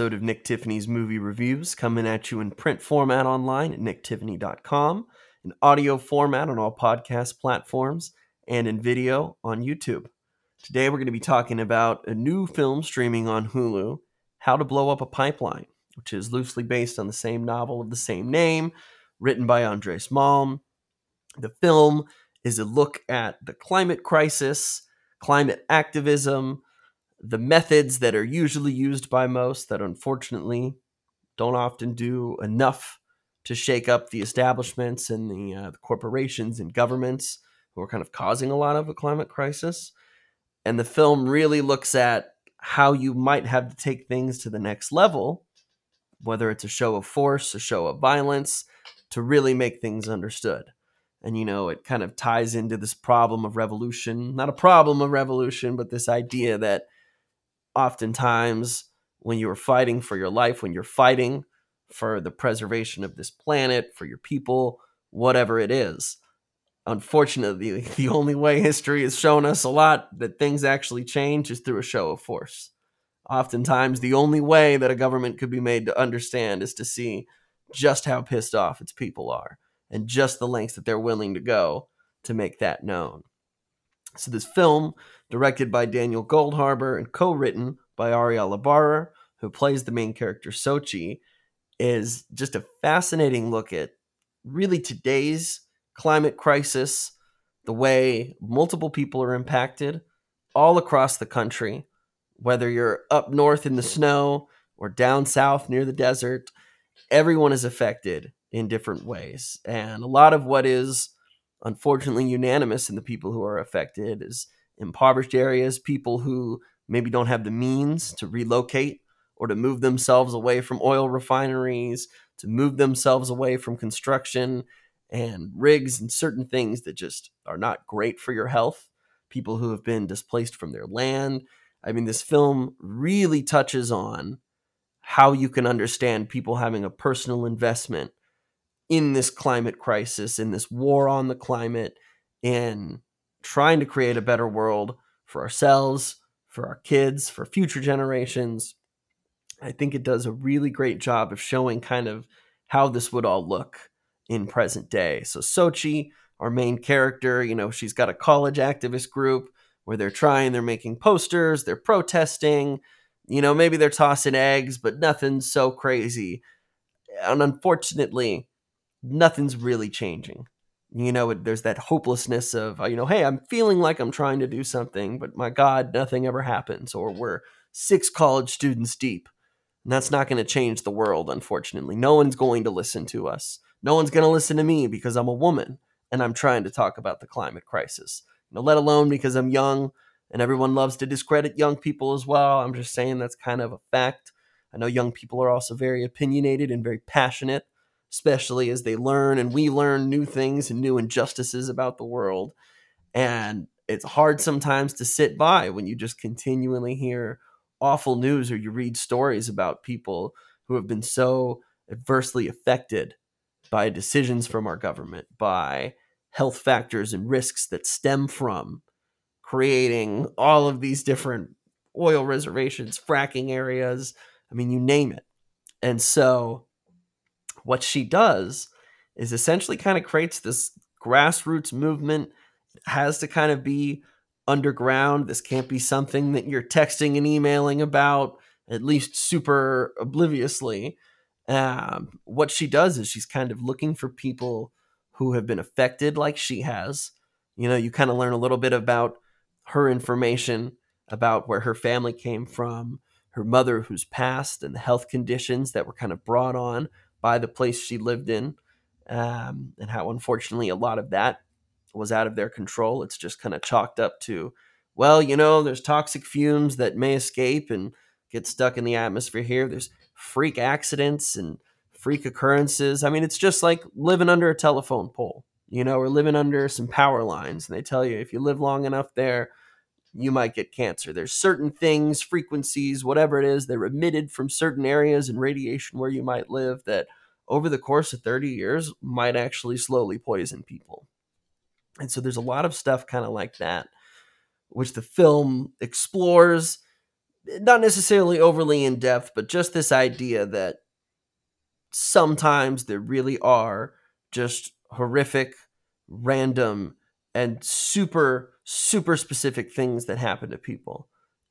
episode of Nick Tiffany's Movie Reviews coming at you in print format online at nicktiffany.com, in audio format on all podcast platforms, and in video on YouTube. Today we're going to be talking about a new film streaming on Hulu, How to Blow Up a Pipeline, which is loosely based on the same novel of the same name, written by Andreas Malm. The film is a look at the climate crisis, climate activism, the methods that are usually used by most that unfortunately don't often do enough to shake up the establishments and the, uh, the corporations and governments who are kind of causing a lot of a climate crisis. And the film really looks at how you might have to take things to the next level, whether it's a show of force, a show of violence, to really make things understood. And, you know, it kind of ties into this problem of revolution, not a problem of revolution, but this idea that oftentimes when you're fighting for your life, when you're fighting for the preservation of this planet, for your people, whatever it is. Unfortunately, the only way history has shown us a lot that things actually change is through a show of force. Oftentimes, the only way that a government could be made to understand is to see just how pissed off its people are and just the lengths that they're willing to go to make that known. So, this film directed by Daniel Goldhaber and co-written by Ariela Barer, who plays the main character Sochi, is just a fascinating look at really today's climate crisis, the way multiple people are impacted all across the country, whether you're up north in the snow or down south near the desert, everyone is affected in different ways. And a lot of what is unfortunately unanimous in the people who are affected is impoverished areas, people who maybe don't have the means to relocate or to move themselves away from oil refineries, to move themselves away from construction and rigs and certain things that just are not great for your health. People who have been displaced from their land. I mean, this film really touches on how you can understand people having a personal investment in this climate crisis, in this war on the climate, in trying to create a better world for ourselves, for our kids, for future generations. I think it does a really great job of showing kind of how this would all look in present day. So Sochi, our main character, you know, she's got a college activist group where they're trying, they're making posters, they're protesting, you know, maybe they're tossing eggs, but nothing's so crazy. And unfortunately, nothing's really changing. You know there's that hopelessness of uh, you know hey i'm feeling like i'm trying to do something but my god nothing ever happens or we're six college students deep. And that's not going to change the world unfortunately. No one's going to listen to us. No one's going to listen to me because i'm a woman and i'm trying to talk about the climate crisis. You know let alone because i'm young and everyone loves to discredit young people as well. I'm just saying that's kind of a fact. I know young people are also very opinionated and very passionate especially as they learn and we learn new things and new injustices about the world. And it's hard sometimes to sit by when you just continually hear awful news or you read stories about people who have been so adversely affected by decisions from our government, by health factors and risks that stem from creating all of these different oil reservations, fracking areas. I mean, you name it. And so what she does is essentially kind of creates this grassroots movement has to kind of be underground. This can't be something that you're texting and emailing about at least super obliviously. Um, what she does is she's kind of looking for people who have been affected like she has. You know you kind of learn a little bit about her information about where her family came from her mother who's passed and the health conditions that were kind of brought on by the place she lived in, um, and how unfortunately a lot of that was out of their control. It's just kind of chalked up to, well, you know, there's toxic fumes that may escape and get stuck in the atmosphere here. There's freak accidents and freak occurrences. I mean, it's just like living under a telephone pole, you know, or living under some power lines. And they tell you if you live long enough there, you might get cancer. There's certain things, frequencies, whatever it is, they're emitted from certain areas and radiation where you might live that over the course of 30 years might actually slowly poison people. And so there's a lot of stuff kind of like that, which the film explores. not necessarily overly in depth, but just this idea that sometimes there really are just horrific, random, and super, super specific things that happen to people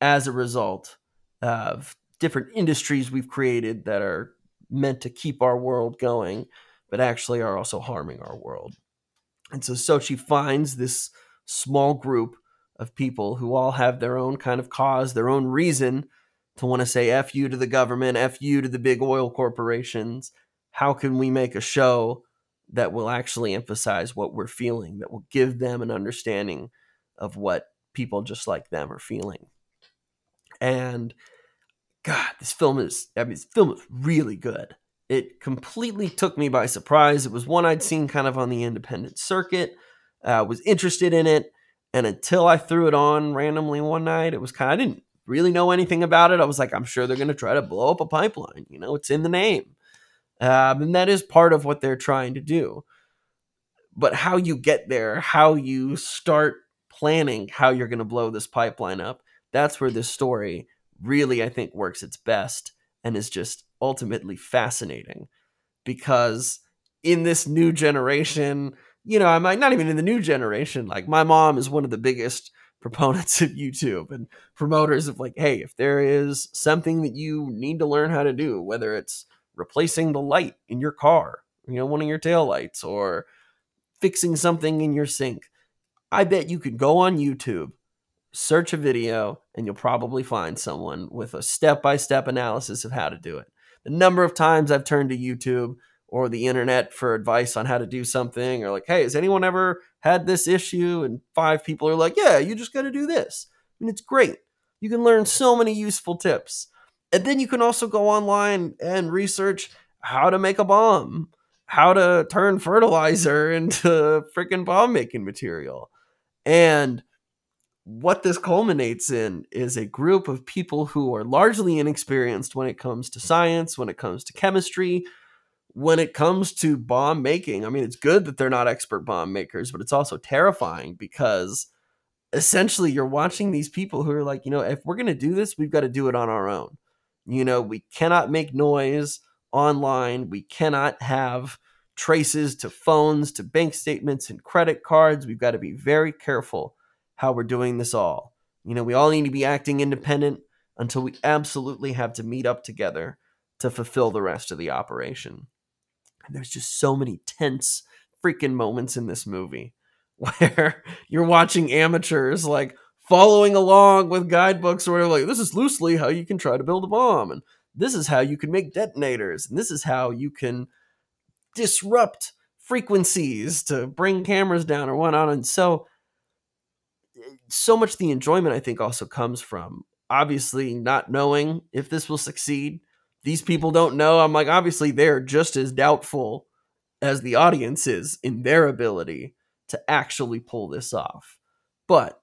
as a result of different industries we've created that are meant to keep our world going, but actually are also harming our world. And so Sochi finds this small group of people who all have their own kind of cause, their own reason to want to say F you to the government, F you to the big oil corporations. How can we make a show that will actually emphasize what we're feeling, that will give them an understanding of what people just like them are feeling? And God, this film is, I mean, this film is really good. It completely took me by surprise. It was one I'd seen kind of on the independent circuit. Uh, was interested in it. And until I threw it on randomly one night, it was kind of, I didn't really know anything about it. I was like, I'm sure they're going to try to blow up a pipeline. You know, it's in the name. Um, and that is part of what they're trying to do. But how you get there, how you start planning how you're going to blow this pipeline up, that's where this story really, I think, works its best and is just ultimately fascinating. Because in this new generation, you know, I'm not even in the new generation. Like my mom is one of the biggest proponents of YouTube and promoters of like, hey, if there is something that you need to learn how to do, whether it's replacing the light in your car, you know, one of your tail lights, or fixing something in your sink, I bet you could go on YouTube, search a video, and you'll probably find someone with a step by step analysis of how to do it. The number of times I've turned to YouTube or the internet for advice on how to do something or like hey has anyone ever had this issue? And five people are like yeah you just got to do this. I mean it's great. You can learn so many useful tips. And then you can also go online and research how to make a bomb how to turn fertilizer into freaking bomb making material and what this culminates in is a group of people who are largely inexperienced when it comes to science when it comes to chemistry when it comes to bomb making, I mean, it's good that they're not expert bomb makers, but it's also terrifying because essentially you're watching these people who are like, you know, if we're going to do this, we've got to do it on our own. You know, we cannot make noise online. We cannot have traces to phones, to bank statements and credit cards. We've got to be very careful how we're doing this all. You know, we all need to be acting independent until we absolutely have to meet up together to fulfill the rest of the operation. And there's just so many tense freaking moments in this movie where you're watching amateurs like following along with guidebooks or whatever, like this is loosely how you can try to build a bomb and this is how you can make detonators and this is how you can disrupt frequencies to bring cameras down or whatnot and so so much the enjoyment i think also comes from obviously not knowing if this will succeed these people don't know. I'm like, obviously, they're just as doubtful as the audience is in their ability to actually pull this off. But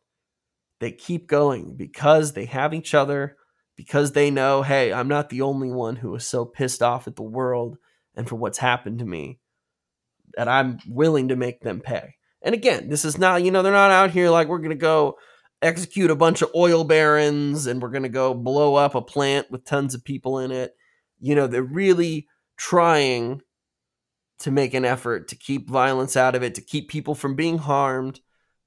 they keep going because they have each other, because they know, hey, I'm not the only one who is so pissed off at the world and for what's happened to me that I'm willing to make them pay. And again, this is not, you know, they're not out here like we're going to go execute a bunch of oil barons and we're going to go blow up a plant with tons of people in it you know, they're really trying to make an effort to keep violence out of it, to keep people from being harmed.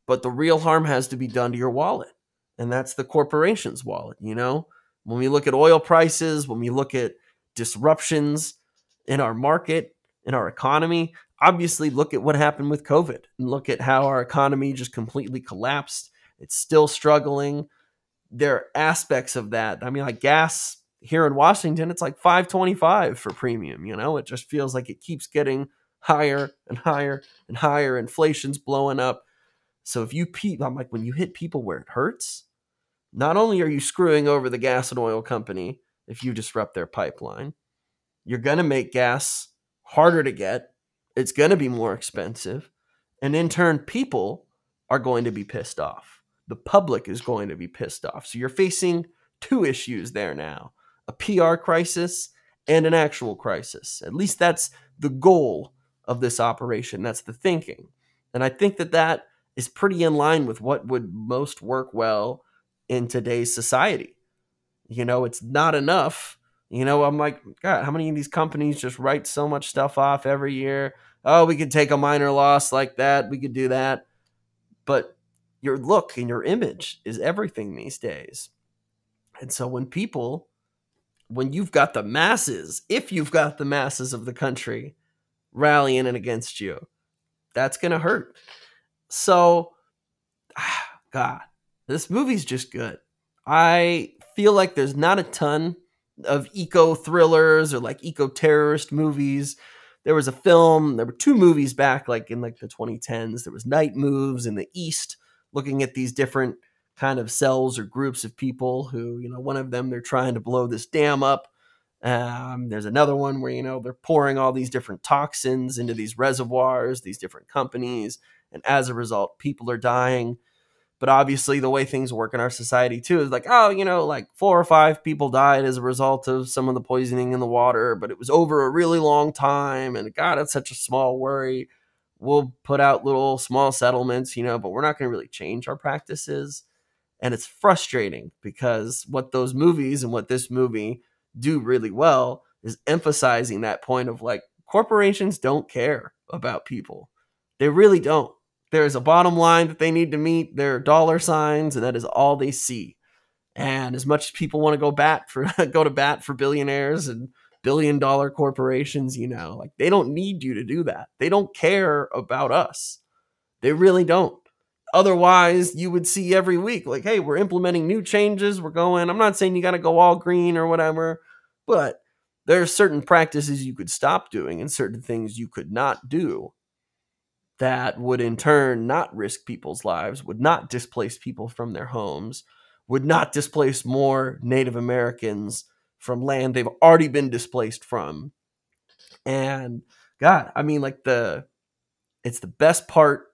But the real harm has to be done to your wallet. And that's the corporation's wallet, you know? When we look at oil prices, when we look at disruptions in our market, in our economy, obviously look at what happened with COVID and look at how our economy just completely collapsed. It's still struggling. There are aspects of that. I mean, like gas here in Washington, it's like 525 for premium, you know? It just feels like it keeps getting higher and higher and higher. Inflation's blowing up. So if you pe- I'm like when you hit people where it hurts, not only are you screwing over the gas and oil company if you disrupt their pipeline, you're going to make gas harder to get. It's going to be more expensive. And in turn, people are going to be pissed off. The public is going to be pissed off. So you're facing two issues there now a PR crisis and an actual crisis. At least that's the goal of this operation. That's the thinking. And I think that that is pretty in line with what would most work well in today's society. you know, it's not enough. You know, I'm like, God, how many of these companies just write so much stuff off every year? Oh, we could take a minor loss like that. We could do that. But your look and your image is everything these days. And so when people, when you've got the masses, if you've got the masses of the country rallying in against you, that's going to hurt. So, God, this movie's just good. I feel like there's not a ton of eco thrillers or like eco terrorist movies. There was a film, there were two movies back like in like the 2010s. There was Night Moves in the East looking at these different kind of cells or groups of people who, you know, one of them they're trying to blow this dam up. Um, there's another one where you know they're pouring all these different toxins into these reservoirs, these different companies, and as a result, people are dying. But obviously, the way things work in our society too is like, oh, you know, like four or five people died as a result of some of the poisoning in the water, but it was over a really long time, and God, it's such a small worry. We'll put out little small settlements, you know, but we're not going to really change our practices. And it's frustrating because what those movies and what this movie do really well is emphasizing that point of like corporations don't care about people. They really don't. There's a bottom line that they need to meet. There are dollar signs, and that is all they see. And as much as people want to go bat for go to bat for billionaires and billion dollar corporations, you know, like they don't need you to do that. They don't care about us. They really don't. Otherwise, you would see every week, like, hey, we're implementing new changes. We're going, I'm not saying you got to go all green or whatever, but there are certain practices you could stop doing and certain things you could not do that would in turn not risk people's lives, would not displace people from their homes, would not displace more Native Americans from land they've already been displaced from. And God, I mean, like the, it's the best part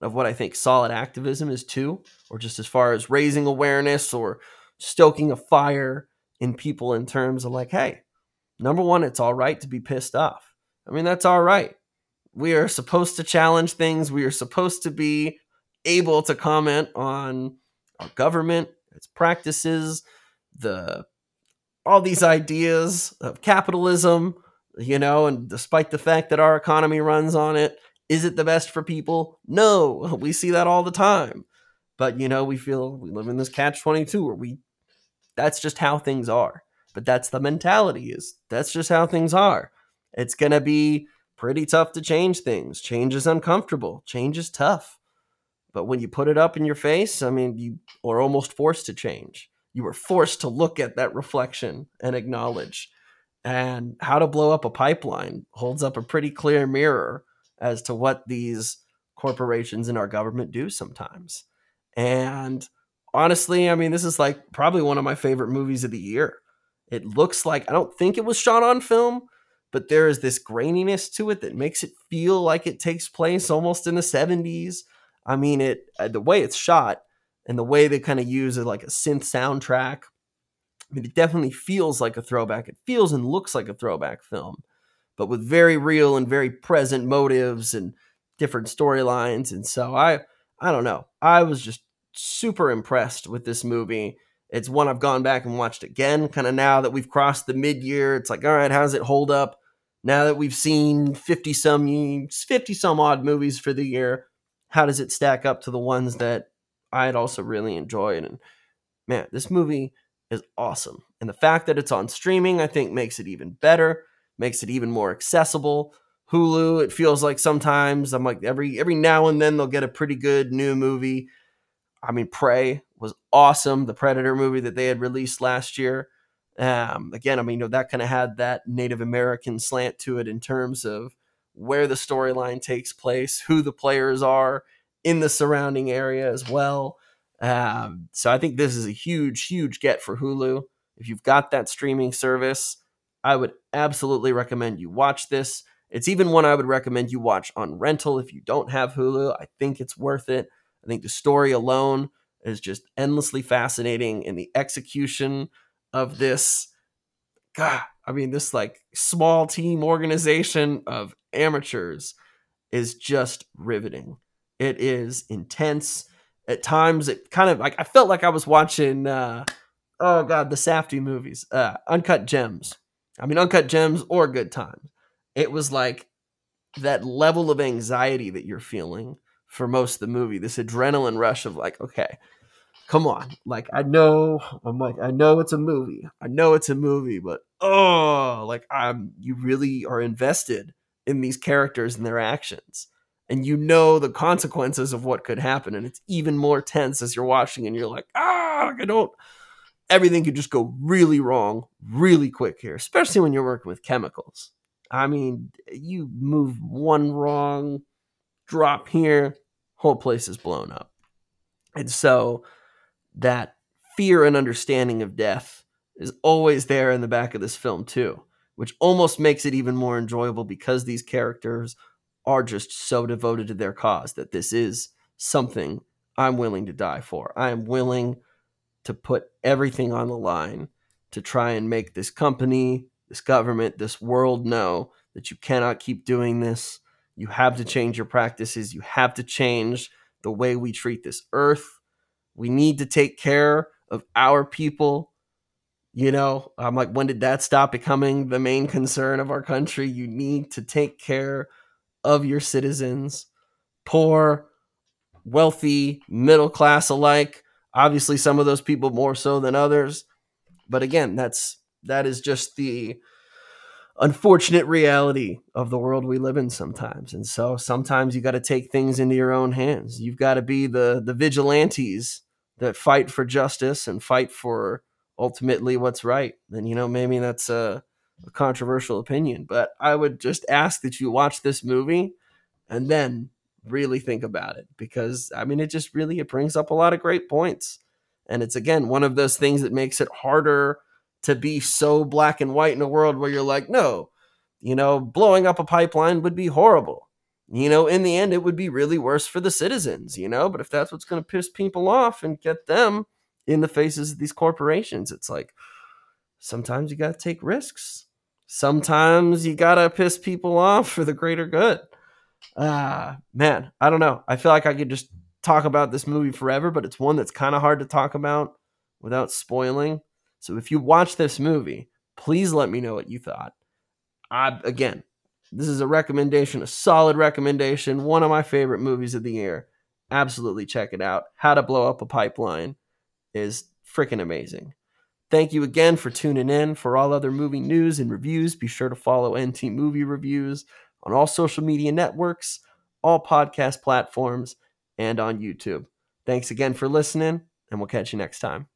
of what I think solid activism is too, or just as far as raising awareness or stoking a fire in people in terms of like, hey, number one, it's all right to be pissed off. I mean, that's all right. We are supposed to challenge things. We are supposed to be able to comment on our government, its practices, the all these ideas of capitalism, you know, and despite the fact that our economy runs on it, is it the best for people? No, we see that all the time. But you know, we feel we live in this catch 22 where we that's just how things are. But that's the mentality is that's just how things are. It's going to be pretty tough to change things. Change is uncomfortable. Change is tough. But when you put it up in your face, I mean, you are almost forced to change. You were forced to look at that reflection and acknowledge. And how to blow up a pipeline holds up a pretty clear mirror as to what these corporations in our government do sometimes. And honestly, I mean, this is like probably one of my favorite movies of the year. It looks like I don't think it was shot on film, but there is this graininess to it that makes it feel like it takes place almost in the 70s. I mean, it uh, the way it's shot and the way they kind of use it like a synth soundtrack. I mean, it definitely feels like a throwback. It feels and looks like a throwback film, but with very real and very present motives and different storylines. And so I, I don't know. I was just super impressed with this movie. It's one I've gone back and watched again, kind of now that we've crossed the mid year. It's like, all right, how does it hold up? Now that we've seen 50 some 50 some odd movies for the year how does it stack up to the ones that i'd also really enjoyed? And man this movie is awesome. And the fact that it's on streaming i think makes it even better makes it even more accessible. Hulu it feels like sometimes i'm like every every now and then they'll get a pretty good new movie. I mean prey was awesome the predator movie that they had released last year um, again, I mean, you know, that kind of had that Native American slant to it in terms of where the storyline takes place, who the players are in the surrounding area as well. Um, so I think this is a huge, huge get for Hulu. If you've got that streaming service, I would absolutely recommend you watch this. It's even one I would recommend you watch on rental if you don't have Hulu. I think it's worth it. I think the story alone is just endlessly fascinating, and the execution of this god i mean this like small team organization of amateurs is just riveting it is intense at times it kind of like i felt like i was watching uh oh god, the Safdie movies, uh, Uncut Gems. I mean, Uncut Gems or Good Times. It was like that level of anxiety that you're feeling for most of the movie. This adrenaline rush of like, okay, come on. Like I know, I'm like, I know it's a movie. I know it's a movie, but oh, like I'm. You really are invested in these characters and their actions and you know the consequences of what could happen and it's even more tense as you're watching and you're like ah i don't everything could just go really wrong really quick here especially when you're working with chemicals i mean you move one wrong drop here whole place is blown up and so that fear and understanding of death is always there in the back of this film too which almost makes it even more enjoyable because these characters are just so devoted to their cause that this is something I'm willing to die for. I am willing to put everything on the line to try and make this company, this government, this world know that you cannot keep doing this. You have to change your practices. You have to change the way we treat this earth. We need to take care of our people you know, I'm like, when did that stop becoming the main concern of our country? You need to take care of your citizens, poor, wealthy, middle class alike. Obviously, some of those people more so than others. But again, that's that is just the unfortunate reality of the world we live in sometimes. And so sometimes you got to take things into your own hands. You've got to be the the vigilantes that fight for justice and fight for ultimately what's right. And you know, maybe that's a, a controversial opinion, but I would just ask that you watch this movie and then really think about it because I mean, it just really it brings up a lot of great points. And it's again one of those things that makes it harder to be so black and white in a world where you're like, no, you know, blowing up a pipeline would be horrible. You know, in the end, it would be really worse for the citizens, you know, but if that's what's going to piss people off and get them in the faces of these corporations. It's like sometimes you got to take risks. Sometimes you got to piss people off for the greater good. Ah, uh, man, I don't know. I feel like I could just talk about this movie forever, but it's one that's kind of hard to talk about without spoiling. So if you watch this movie, please let me know what you thought. I again, this is a recommendation, a solid recommendation, one of my favorite movies of the year. Absolutely check it out. How to Blow Up a Pipeline is freaking amazing. Thank you again for tuning in. For all other movie news and reviews, be sure to follow NT Movie Reviews on all social media networks, all podcast platforms, and on YouTube. Thanks again for listening, and we'll catch you next time.